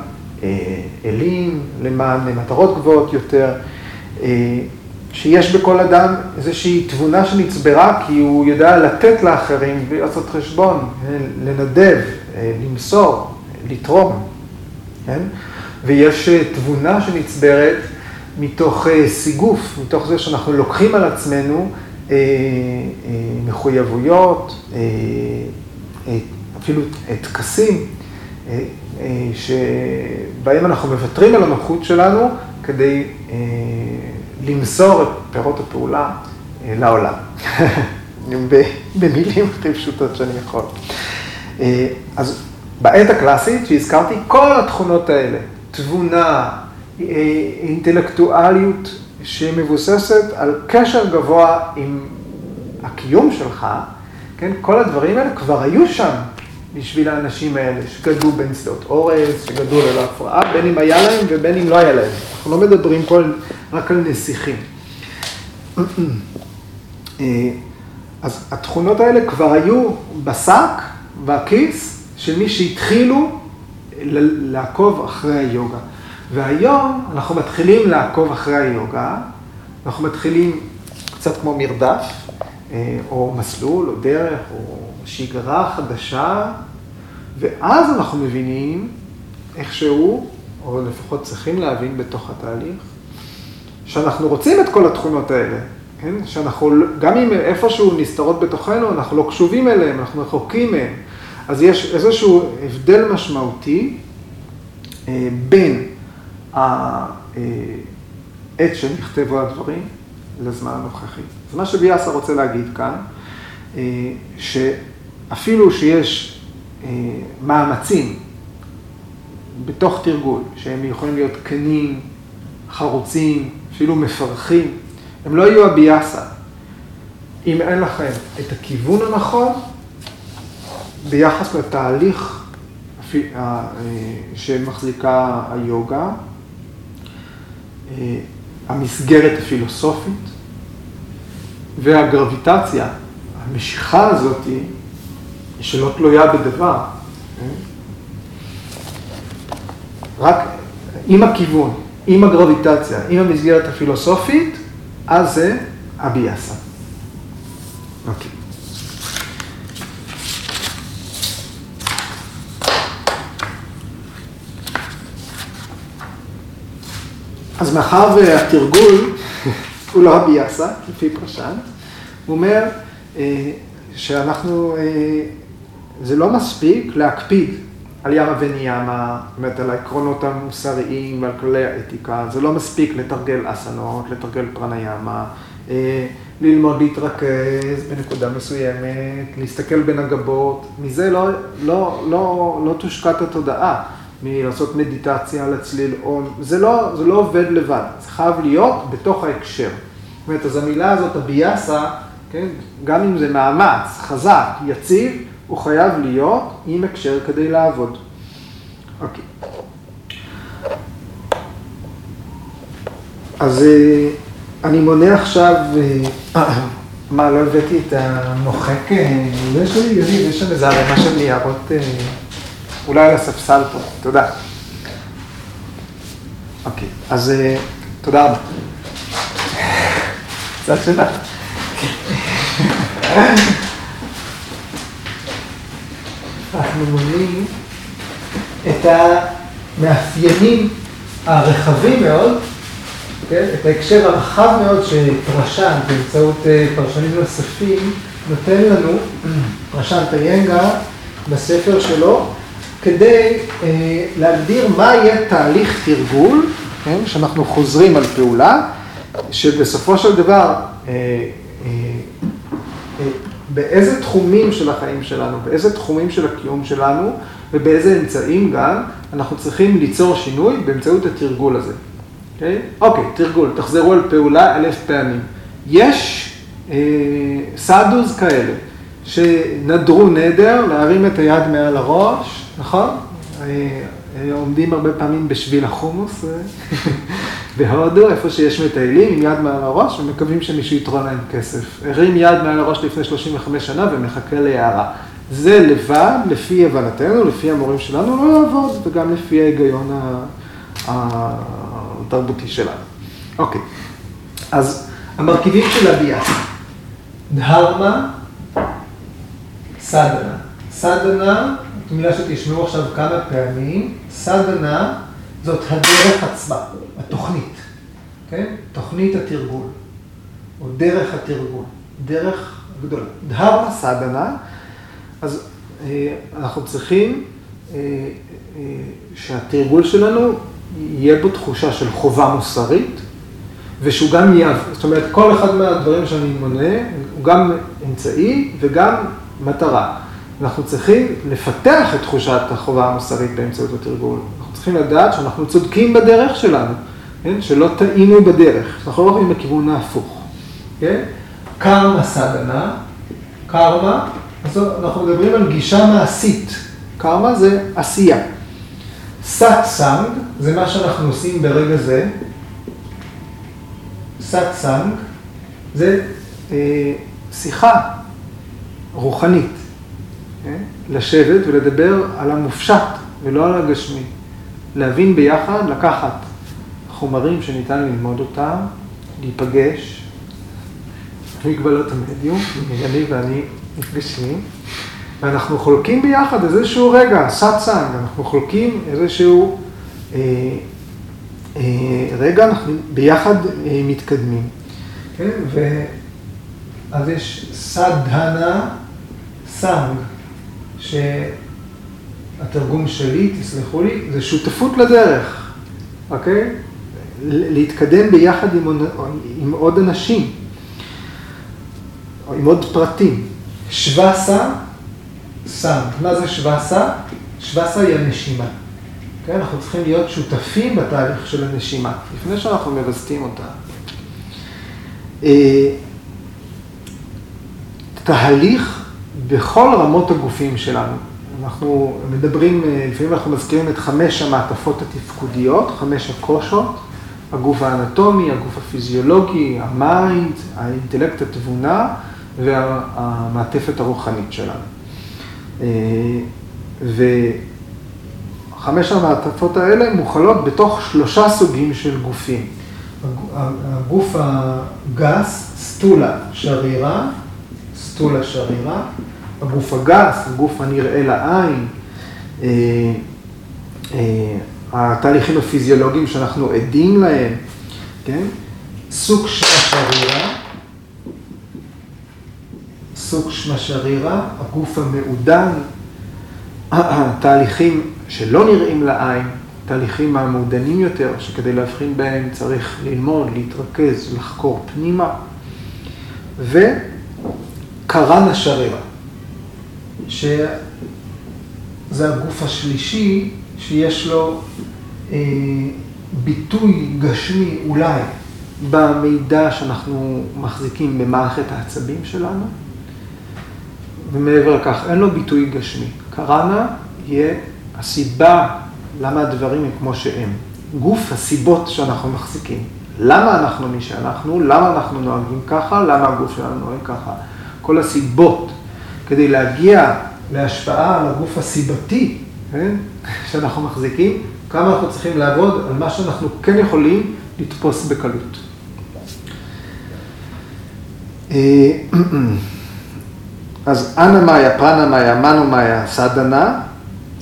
אלים, למען מטרות גבוהות יותר, שיש בכל אדם איזושהי תבונה שנצברה כי הוא יודע לתת לאחרים ולעשות חשבון, לנדב, למסור, לתרום, כן? ויש תבונה שנצברת מתוך סיגוף, מתוך זה שאנחנו לוקחים על עצמנו מחויבויות, אפילו טקסים, שבהם אנחנו מוותרים על הנוחות שלנו כדי למסור את פירות הפעולה לעולם. במילים הכי פשוטות שאני יכול. אז בעת הקלאסית שהזכרתי, כל התכונות האלה, תבונה, אינטלקטואליות שמבוססת על קשר גבוה עם הקיום שלך, כן, כל הדברים האלה כבר היו שם בשביל האנשים האלה, שגדלו בין שדות אורז, שגדלו ללא הפרעה, בין אם היה להם ובין אם לא היה להם. אנחנו לא מדברים פה רק על נסיכים. אז התכונות האלה כבר היו בשק, בכיס, של מי שהתחילו לעקוב אחרי היוגה. והיום אנחנו מתחילים לעקוב אחרי היוגה, אנחנו מתחילים קצת כמו מרדף, או מסלול, או דרך, או שגרה חדשה, ואז אנחנו מבינים איכשהו, או לפחות צריכים להבין בתוך התהליך, שאנחנו רוצים את כל התכונות האלה, כן? שאנחנו, גם אם איפשהו נסתרות בתוכנו, אנחנו לא קשובים אליהם, אנחנו רחוקים מהם. אז יש איזשהו הבדל משמעותי בין העת שנכתבו הדברים לזמן הנוכחי. אז מה שביאסה רוצה להגיד כאן, שאפילו שיש מאמצים בתוך תרגול, שהם יכולים להיות כנים, חרוצים, אפילו מפרכים, הם לא יהיו הביאסה. אם אין לכם את הכיוון הנכון ביחס לתהליך שמחזיקה היוגה, המסגרת הפילוסופית והגרביטציה, המשיכה הזאת שלא תלויה בדבר. רק עם הכיוון, עם הגרביטציה, עם המסגרת הפילוסופית, אז זה הביאסה. אוקיי. אז מאחר והתרגול הוא לא הביאסה, לפי פרשן, הוא אומר שאנחנו, זה לא מספיק להקפיד על ימה וניאמה, זאת אומרת על העקרונות המוסריים ועל כללי האתיקה, זה לא מספיק לתרגל אסנות, לתרגל פרניאמה, ללמוד להתרכז בנקודה מסוימת, להסתכל בין הגבות, מזה לא, לא, לא, לא תושקט התודעה, מלעשות מדיטציה על הצליל און, זה לא, זה לא עובד לבד, זה חייב להיות בתוך ההקשר. זאת אומרת, אז המילה הזאת, הביאסה, כן, גם אם זה מאמץ חזק, יציב, הוא חייב להיות עם הקשר כדי לעבוד. אוקיי. אז אה, אני מונה עכשיו, אה, מה, לא הבאתי את המוחק, יש לי, יש שם איזה ערימה של ניירות, אולי על הספסל פה, תודה. אוקיי, אז תודה רבה. צד שלך. אנחנו מונים את המאפיינים הרחבים מאוד, כן? את ההקשר הרחב מאוד שפרשן, באמצעות אה, פרשנים נוספים, נותן לנו, פרשן טיינגה, בספר שלו, כדי אה, להגדיר מה יהיה תהליך תרגול, כן? שאנחנו חוזרים על פעולה, שבסופו של דבר, אה, באיזה תחומים של החיים שלנו, באיזה תחומים של הקיום שלנו ובאיזה אמצעים גם, אנחנו צריכים ליצור שינוי באמצעות התרגול הזה. אוקיי? Okay? אוקיי, okay, תרגול, תחזרו על פעולה אלף פעמים. יש אה, סעדוז כאלה, שנדרו נדר, להרים את היד מעל הראש, נכון? אה, אה, עומדים הרבה פעמים בשביל החומוס בהודו, איפה שיש מטיילים, עם יד מעל הראש, ומקווים שמישהו יתרון להם כסף. הרים יד מעל הראש לפני 35 שנה ומחכה להערה. זה לבד, לפי הבנתנו, לפי המורים שלנו, לא יעבוד, וגם לפי ההיגיון התרבותי שלנו. אוקיי, אז המרכיבים של הביאס, דהרמה, סדנה. סדנה מילה שתשמעו עכשיו כמה פעמים, סדנה זאת הדרך עצמה, התוכנית, כן? תוכנית התרגול, או דרך התרגול, דרך גדולה. דהרמה סדנה, אז אה, אנחנו צריכים אה, אה, שהתרגול שלנו יהיה בו תחושה של חובה מוסרית, ושהוא גם יהיה, זאת אומרת, כל אחד מהדברים שאני מונה, הוא גם אמצעי וגם מטרה. אנחנו צריכים לפתח את תחושת החובה המוסרית באמצעות התרגול. אנחנו צריכים לדעת שאנחנו צודקים בדרך שלנו, כן? שלא טעינו בדרך, אנחנו לא הולכים בכיוון ההפוך. כן? קרמה סדנה, קרמה, אז אנחנו מדברים על גישה מעשית. קרמה זה עשייה. סאט סאנג, זה מה שאנחנו עושים ברגע זה. סאט סאנג, זה אה, שיחה רוחנית. לשבת ולדבר על המופשט ולא על הגשמי. להבין ביחד, לקחת חומרים שניתן ללמוד אותם, להיפגש, מגבלות המדיום, אני ואני נפגשים, ואנחנו חולקים ביחד איזשהו רגע, סאצאנג, אנחנו חולקים איזשהו אה, אה, רגע, אנחנו ביחד אה, מתקדמים. כן? ואז יש סדהנה סאנג. שהתרגום שלי, תסלחו לי, זה שותפות לדרך, אוקיי? להתקדם ביחד עם, עם עוד אנשים, או עם עוד פרטים. שווסה, סם. מה זה שווסה? שווסה היא הנשימה. כן? אנחנו צריכים להיות שותפים בתהליך של הנשימה, לפני שאנחנו מווסתים אותה. אה, תהליך בכל רמות הגופים שלנו. אנחנו מדברים, אה, לפעמים אנחנו מזכירים את חמש המעטפות התפקודיות, חמש הקושות, הגוף האנטומי, הגוף הפיזיולוגי, ה mind, האינטלקט, התבונה והמעטפת הרוחנית שלנו. אה, וחמש המעטפות האלה מוכלות בתוך שלושה סוגים של גופים. הגוף הגס, סטולה, שרירה, סטולה שרירה, הגוף הגס, הגוף הנראה לעין, אה, אה, התהליכים הפיזיולוגיים שאנחנו עדים להם, כן? סוג שרירה, סוג שרירה, הגוף המעודן, התהליכים שלא נראים לעין, תהליכים המעודנים יותר, שכדי להבחין בהם צריך ללמוד, להתרכז, לחקור פנימה. וקרנה שררה, שזה הגוף השלישי שיש לו אה, ביטוי גשמי אולי במידע שאנחנו מחזיקים במערכת העצבים שלנו, ומעבר לכך אין לו ביטוי גשמי. קראנה יהיה הסיבה למה הדברים הם כמו שהם. גוף הסיבות שאנחנו מחזיקים. למה אנחנו מי שאנחנו, למה אנחנו נוהגים ככה, למה הגוף שלנו נוהג ככה. כל הסיבות כדי להגיע להשפעה על הגוף הסיבתי, כן, שאנחנו מחזיקים, כמה אנחנו צריכים לעבוד על מה שאנחנו כן יכולים לתפוס בקלות. אה, אז מאיה, פרנה מאיה, מנו מאיה, סדנה,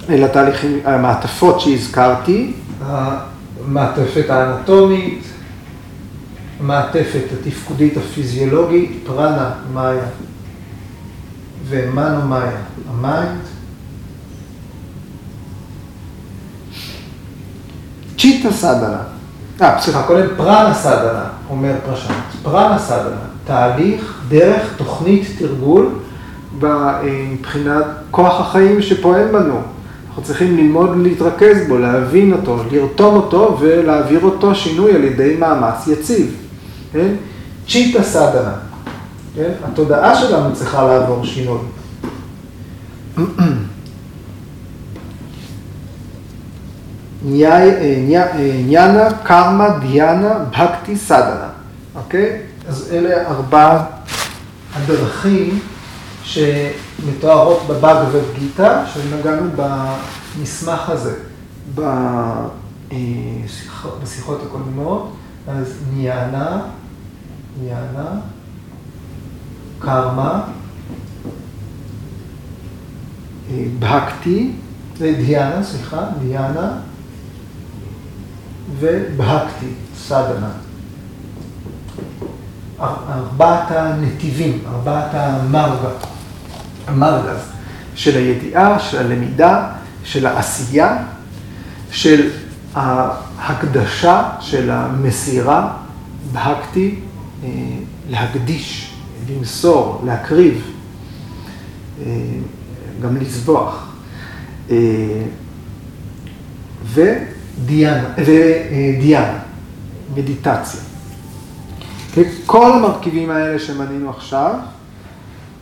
אלה התהליכים, המעטפות שהזכרתי, המעטפת האנטומית, המעטפת התפקודית הפיזיולוגית, פרנה מאיה ומנו מאיה, ה mind. צ'יטה סדנה, אה, סליחה, קודם פרנה סדנה, אומר פרשנט, פרנה סדנה, תהליך, דרך, תוכנית, תרגול, מבחינת כוח החיים שפועל בנו. אנחנו צריכים ללמוד להתרכז בו, להבין אותו, לרתום אותו ולהעביר אותו שינוי על ידי מאמץ יציב. כן? צ'יטה סדנה. כן? התודעה שלנו צריכה לעבור שינוי. ניאנה, קרמה, דיאנה, בקטי, סדנה. אוקיי? אז אלה ארבע הדרכים שמתוארות בבאגבד גיתא, שנגענו במסמך הזה, בשיחות הקודמות, אז ניאנה, ניאנה, קרמה, בהקטי, דיאנה, סליחה, דיאנה, ובהקטי, סדנה. ארבעת הנתיבים, ארבעת המרגה, המרגז, של הידיעה, של הלמידה, של העשייה, של ההקדשה, של המסירה, בהקתי, אה, להקדיש, למסור, להקריב, אה, גם לזבוח. אה, ודיאנה, ודיאנה, מדיטציה. כל המרכיבים האלה שמנינו עכשיו,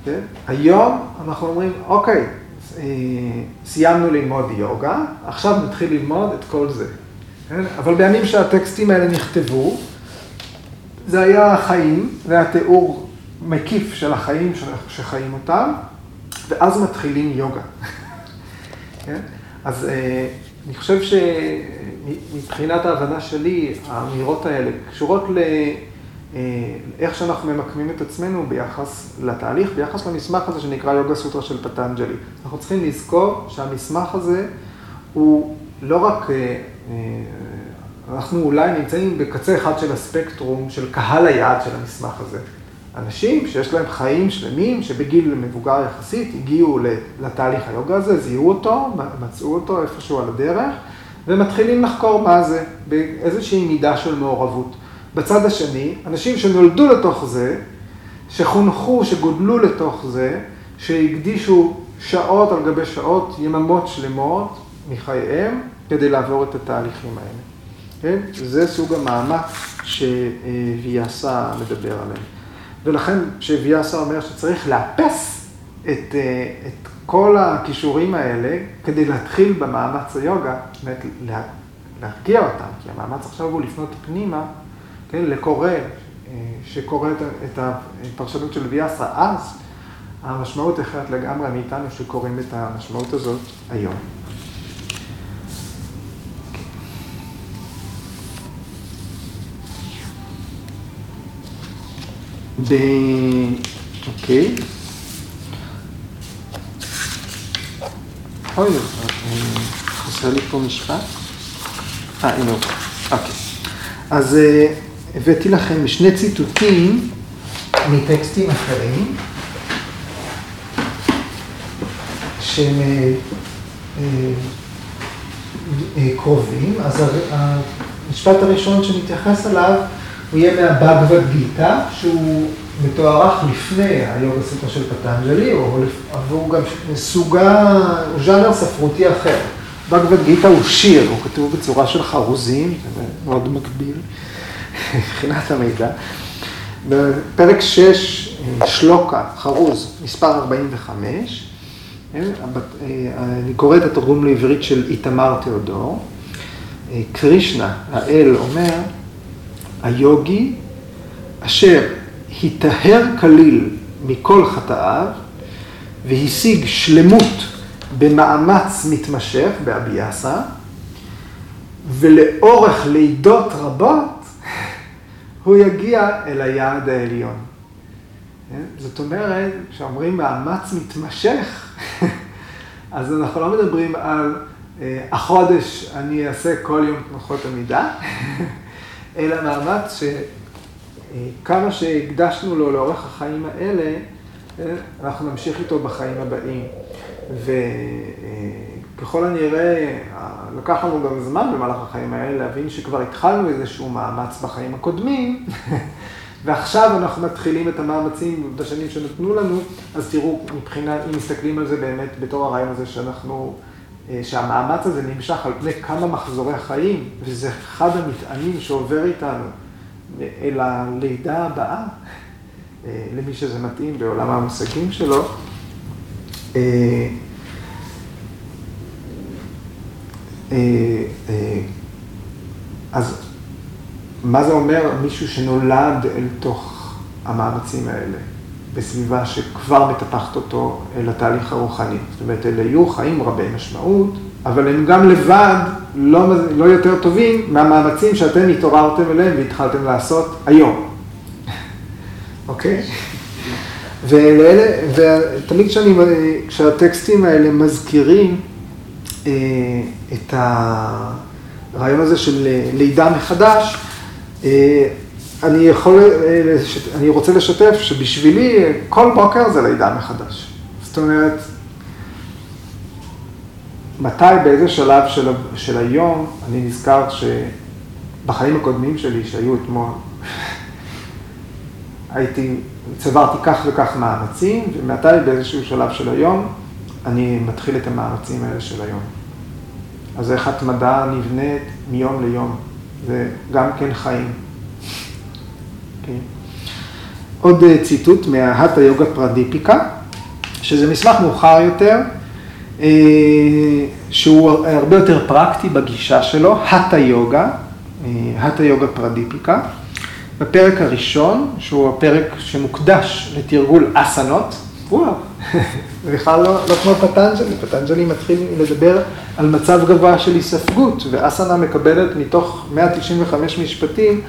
כן? היום אנחנו אומרים, אוקיי, אה, סיימנו ללמוד יוגה, עכשיו נתחיל ללמוד את כל זה. כן? אבל בימים שהטקסטים האלה נכתבו, זה היה החיים, זה היה תיאור מקיף של החיים שחיים אותם, ואז מתחילים יוגה. כן? אז אה, אני חושב שמבחינת ההבנה שלי, האמירות האלה קשורות. אה, איך שאנחנו ממקמים את עצמנו ביחס לתהליך, ביחס למסמך הזה שנקרא יוגה סוטרה של פטנג'לי. אנחנו צריכים לזכור שהמסמך הזה הוא לא רק, אה, אנחנו אולי נמצאים בקצה אחד של הספקטרום של קהל היעד של המסמך הזה. אנשים שיש להם חיים שלמים, שבגיל מבוגר יחסית הגיעו לתהליך היוגה הזה, זיהו אותו, מצאו אותו איפשהו על הדרך, ומתחילים לחקור מה זה, באיזושהי מידה של מעורבות. בצד השני, אנשים שנולדו לתוך זה, שחונכו, שגודלו לתוך זה, שהקדישו שעות על גבי שעות, יממות שלמות מחייהם, כדי לעבור את התהליכים האלה. כן? זה סוג המאמץ שוויאסה מדבר עליהם. ולכן כשוויאסה אומר שצריך לאפס את, את כל הכישורים האלה כדי להתחיל במאמץ היוגה, באמת להרגיע אותם, כי המאמץ עכשיו הוא לפנות פנימה כן, לקורא, אה, שקורא את הפרשנות של ויאסה אז, המשמעות אחרת לגמרי מאיתנו שקוראים את המשמעות הזאת היום. ב... אוקיי. אוי, אה, חסר לי פה משפט. אה, הנה הוא. אוקיי. אז... אה, הבאתי לכם שני ציטוטים מטקסטים אחרים, שהם אה, קרובים. אז המשפט הראשון שנתייחס אליו הוא יהיה מהבגבד גיתא, שהוא מתוארך לפני היוגה סוטרה של פטנג'לי, והוא גם סוגה, הוא ז'אנר ספרותי אחר. בגבד גיטה הוא שיר, הוא כתוב בצורה של חרוזים, זה מאוד מקביל מבחינת המידע. בפרק 6, שלוקה, חרוז, מספר 45, אה, אני קורא את התרגום לעברית של איתמר תיאודור. אה, קרישנה, האל, אומר, היוגי אשר היטהר כליל מכל חטאיו והשיג שלמות במאמץ מתמשך באביאסה, ולאורך לידות רבות הוא יגיע אל היעד העליון. כן? זאת אומרת, כשאומרים מאמץ מתמשך, אז אנחנו לא מדברים על אה, החודש אני אעשה כל יום תנוחות עמידה, אלא מאמץ שכמה שהקדשנו לו לאורך החיים האלה, אה, אנחנו נמשיך איתו בחיים הבאים. וככל הנראה, לקח לנו גם זמן במהלך החיים האלה להבין שכבר התחלנו איזשהו מאמץ בחיים הקודמים, ועכשיו אנחנו מתחילים את המאמצים בשנים שנתנו לנו, אז תראו, מבחינה, אם מסתכלים על זה באמת בתור הרעיון הזה שאנחנו, אה, שהמאמץ הזה נמשך על פני כמה מחזורי חיים, וזה אחד המטענים שעובר איתנו אל הלידה הבאה, אה, למי שזה מתאים בעולם המושגים שלו. אה, אז מה זה אומר מישהו שנולד אל תוך המאמצים האלה, בסביבה שכבר מטפחת אותו אל התהליך הרוחני. זאת אומרת, אלה יהיו חיים רבי משמעות, אבל הם גם לבד לא, לא יותר טובים מהמאמצים שאתם התעוררתם אליהם והתחלתם לעשות היום. אוקיי? ולאלה, ותמיד כשאני, כשהטקסטים האלה מזכירים אה, את הרעיון הזה של לידה מחדש, אה, אני יכול, אה, אני רוצה לשתף שבשבילי כל בוקר זה לידה מחדש. זאת אומרת, מתי, באיזה שלב של, של היום, אני נזכר שבחיים הקודמים שלי, שהיו אתמול, הייתי, צברתי כך וכך מאמצים, ומתי באיזשהו שלב של היום, אני מתחיל את המאמצים האלה של היום. אז איך התמדה נבנית מיום ליום. זה גם כן חיים. כן. עוד אה, ציטוט מההטה יוגה פרדיפיקה, שזה מסמך מאוחר יותר, אה, שהוא הרבה יותר פרקטי בגישה שלו, הטה יוגה, הטה יוגה פרדיפיקה. בפרק הראשון, שהוא הפרק שמוקדש לתרגול אסנות, וואו, זה בכלל לא, לא כמו פטנג'לי, פטנג'לי מתחיל לדבר על מצב גבוה של היספגות, ואסנה מקבלת מתוך 195 משפטים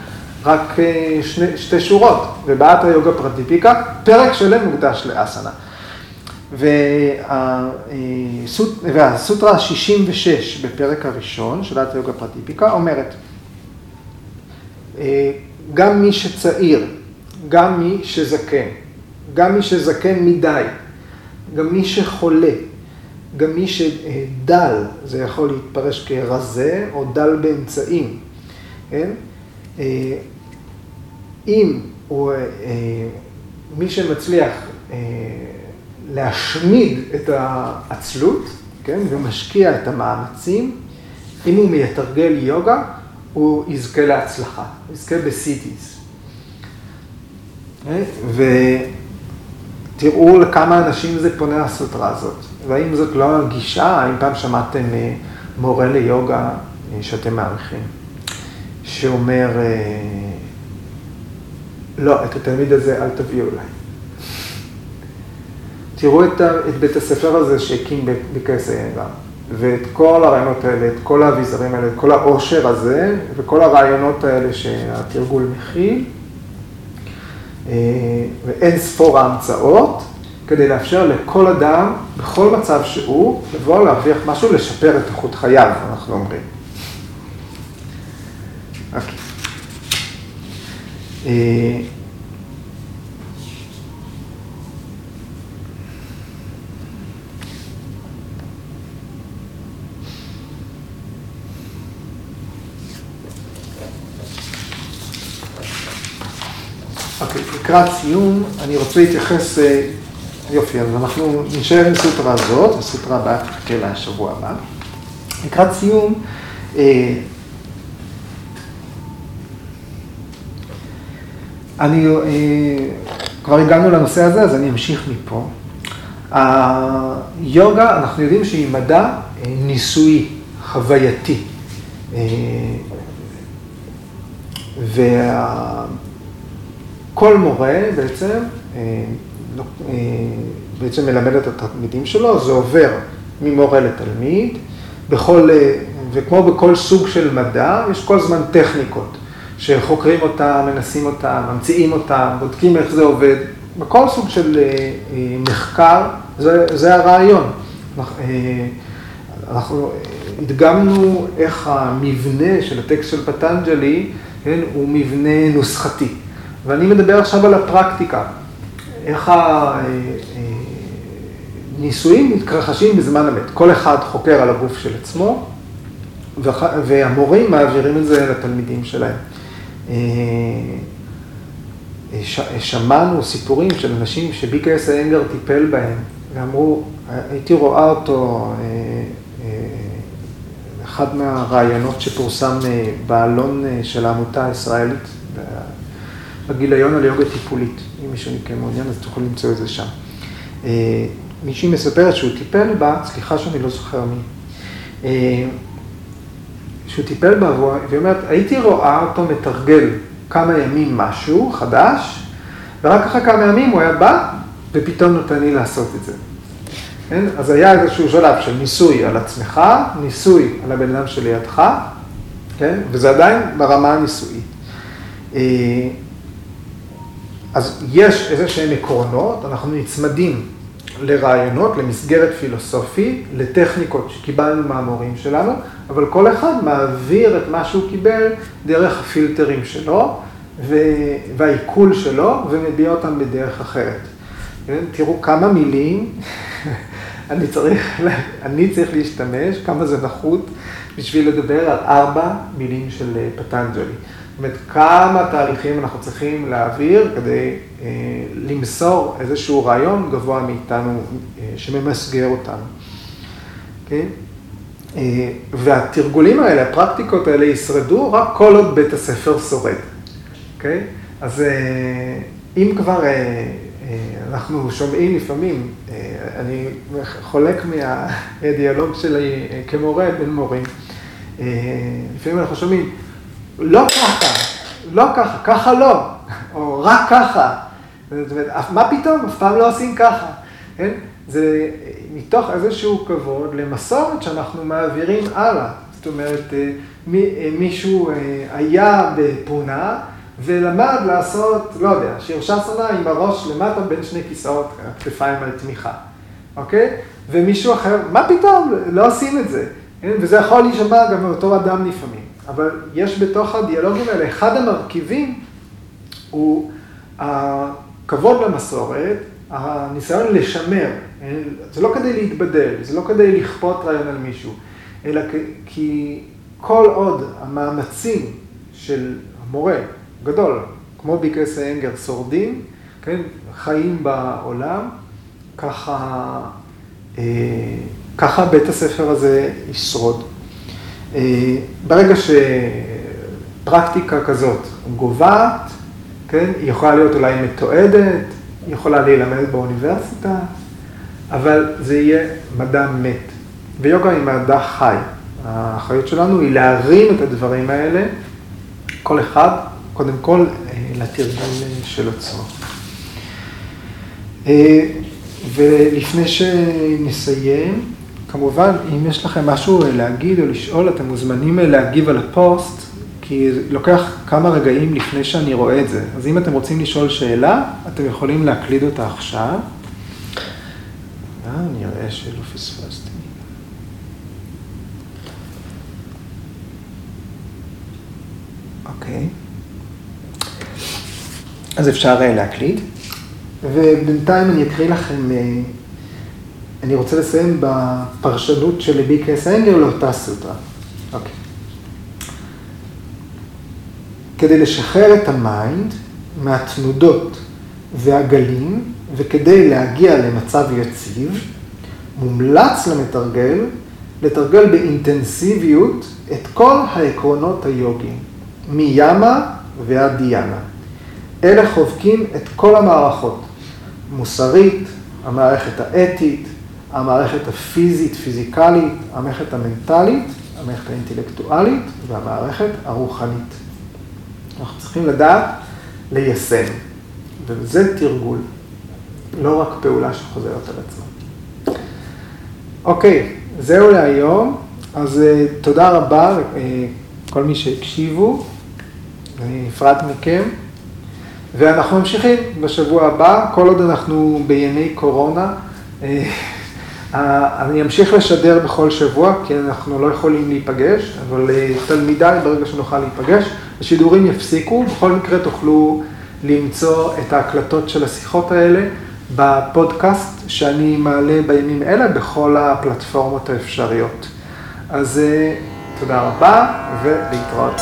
רק אה, שני, שתי שורות, ובאת היוגה פרטיפיקה, פרק שלם מוקדש לאסנה. והסוטרה ה-66 בפרק הראשון של דת היוגה פרטיפיקה אומרת, אה, גם מי שצעיר, גם מי שזקן, גם מי שזקן מדי, גם מי שחולה, גם מי שדל, זה יכול להתפרש כרזה או דל באמצעים, כן? אה, אם הוא, אה, מי שמצליח אה, להשמיד את העצלות, כן, ומשקיע את המאמצים, אם הוא מתרגל יוגה, הוא יזכה להצלחה, יזכה בסיטיס. ותראו לכמה אנשים זה פונה הסוטרה הזאת. והאם זאת לא הגישה, האם פעם שמעתם אה, מורה ליוגה אה, שאתם מעריכים, שאומר, אה, לא, את התלמיד הזה אל תביאו אליי. תראו את, את בית הספר הזה שהקים בקייסאיינגה, ואת כל הרעיונות האלה, את כל האביזרים האלה, את כל העושר הזה, וכל הרעיונות האלה שהתרגול מכיל, ואין ספור ההמצאות, כדי לאפשר לכל אדם, בכל מצב שהוא, לבוא להרוויח משהו, לשפר את איכות חייו, אנחנו אומרים. Okay. אוקיי. אה, אוקיי, לקראת סיום, אני רוצה להתייחס, יופי, אז אנחנו נשאר עם סוטרה הזאת, הסוטרה הבאה תחכה לשבוע הבא. לקראת סיום, אני, כבר הגענו לנושא הזה, אז אני אמשיך מפה. היוגה, אנחנו יודעים שהיא מדע ניסויי, חווייתי. וכל מורה בעצם, בעצם מלמד את התלמידים שלו, זה עובר ממורה לתלמיד, בכל, וכמו בכל סוג של מדע, יש כל הזמן טכניקות, שחוקרים אותם, מנסים אותם, ממציאים אותם, בודקים איך זה עובד. בכל סוג של מחקר, זה, זה הרעיון. אנחנו הדגמנו איך המבנה של הטקסט של פטנג'לי, כן, הוא מבנה נוסחתי. ואני מדבר עכשיו על הפרקטיקה, איך הניסויים מתרחשים בזמן אמת. כל אחד חוקר על הגוף של עצמו, והמורים מעבירים את זה לתלמידים שלהם. שמענו סיפורים של אנשים שביקרס האנגר טיפל בהם, ואמרו, הייתי רואה אותו, אחד מהרעיונות שפורסם בעלון של העמותה הישראלית, בגיליון על יוגה טיפולית. אם מישהו מכם מעוניין, אז תוכלו למצוא את זה שם. מישהי מספרת שהוא טיפל בה, סליחה שאני לא זוכר מי, שהוא טיפל בה, והיא אומרת, הייתי רואה אותו מתרגל כמה ימים משהו חדש, ורק אחרי כמה ימים הוא היה בא, ופתאום נותן לי לעשות את זה. כן? אז היה איזשהו שלב של ניסוי על עצמך, ניסוי על הבן אדם שלידך, כן? וזה עדיין ברמה הניסויית. אז יש איזה שהם עקרונות, אנחנו נצמדים לרעיונות, למסגרת פילוסופית, לטכניקות שקיבלנו מהמורים שלנו, אבל כל אחד מעביר את מה שהוא קיבל דרך הפילטרים שלו והעיכול שלו, ומביע אותם בדרך אחרת. תראו כמה מילים אני צריך, אני צריך להשתמש, כמה זה נחות, בשביל לדבר על ארבע מילים של פטנג'לי. אומרת, כמה תהליכים אנחנו צריכים להעביר כדי אה, למסור איזשהו רעיון גבוה מאיתנו, אה, שממסגר אותנו. כן? אה, והתרגולים האלה, הפרקטיקות האלה ישרדו רק כל עוד בית הספר שורד. אוקיי? אז אם כבר אנחנו שומעים לפעמים, אני חולק מהדיאלוג שלי כמורה בין מורים, לפעמים אנחנו שומעים, לא ככה, לא ככה, ככה לא, או רק ככה. זאת אומרת, מה פתאום, אף פעם לא עושים ככה, כן? זה מתוך איזשהו כבוד למסורת שאנחנו מעבירים הלאה. זאת אומרת, מישהו היה בפונה ולמד לעשות, לא יודע, שירשסנה עם הראש למטה בין שני כיסאות, כתפיים על תמיכה, אוקיי? ומישהו אחר, מה פתאום, לא עושים את זה. וזה יכול להישמע גם מאותו אדם לפעמים. אבל יש בתוך הדיאלוגים האלה, אחד המרכיבים הוא הכבוד למסורת, הניסיון לשמר. זה לא כדי להתבדל, זה לא כדי לכפות רעיון על מישהו, אלא כי כל עוד המאמצים של המורה, גדול, כמו ביקרס האנגר, שורדים, כן, חיים בעולם, ככה, ככה בית הספר הזה ישרוד. ברגע שפרקטיקה כזאת גוועת, כן, היא יכולה להיות אולי מתועדת, היא יכולה להילמד באוניברסיטה, אבל זה יהיה מדע מת. ויוגה היא מדע חי. האחריות שלנו היא להרים את הדברים האלה, כל אחד, קודם כל, לתרגול של עצמו. ולפני שנסיים, כמובן, אם יש לכם משהו להגיד או לשאול, אתם מוזמנים להגיב על הפוסט, כי לוקח כמה רגעים לפני שאני רואה את זה. אז אם אתם רוצים לשאול שאלה, אתם יכולים להקליד אותה עכשיו. אה, נראה שלא פספסתי. אוקיי. אז אפשר להקליד. ובינתיים אני אקריא לכם, אני רוצה לסיים בפרשנות של בי.קיי.אס איינגר לאותה סוטרה. אוקיי. כדי לשחרר את ה mind, מהתנודות והגלים, וכדי להגיע למצב יציב, מומלץ למתרגל לתרגל באינטנסיביות את כל העקרונות היוגיים, מיאמה ועד דיאנה. אלה חובקים את כל המערכות, מוסרית, המערכת האתית, המערכת הפיזית, פיזיקלית, המערכת המנטלית, המערכת האינטלקטואלית והמערכת הרוחנית. אנחנו צריכים לדעת ליישם, וזה תרגול, לא רק פעולה שחוזרת על עצמה. אוקיי, זהו להיום, אז uh, תודה רבה לכל מי שהקשיבו, אני נפרד מכם, ואנחנו ממשיכים בשבוע הבא, כל עוד אנחנו בימי קורונה. אני אמשיך לשדר בכל שבוע, כי אנחנו לא יכולים להיפגש, אבל תלמידיי, ברגע שנוכל להיפגש, השידורים יפסיקו, בכל מקרה תוכלו למצוא את ההקלטות של השיחות האלה בפודקאסט שאני מעלה בימים אלה בכל הפלטפורמות האפשריות. אז תודה רבה ולהתראות.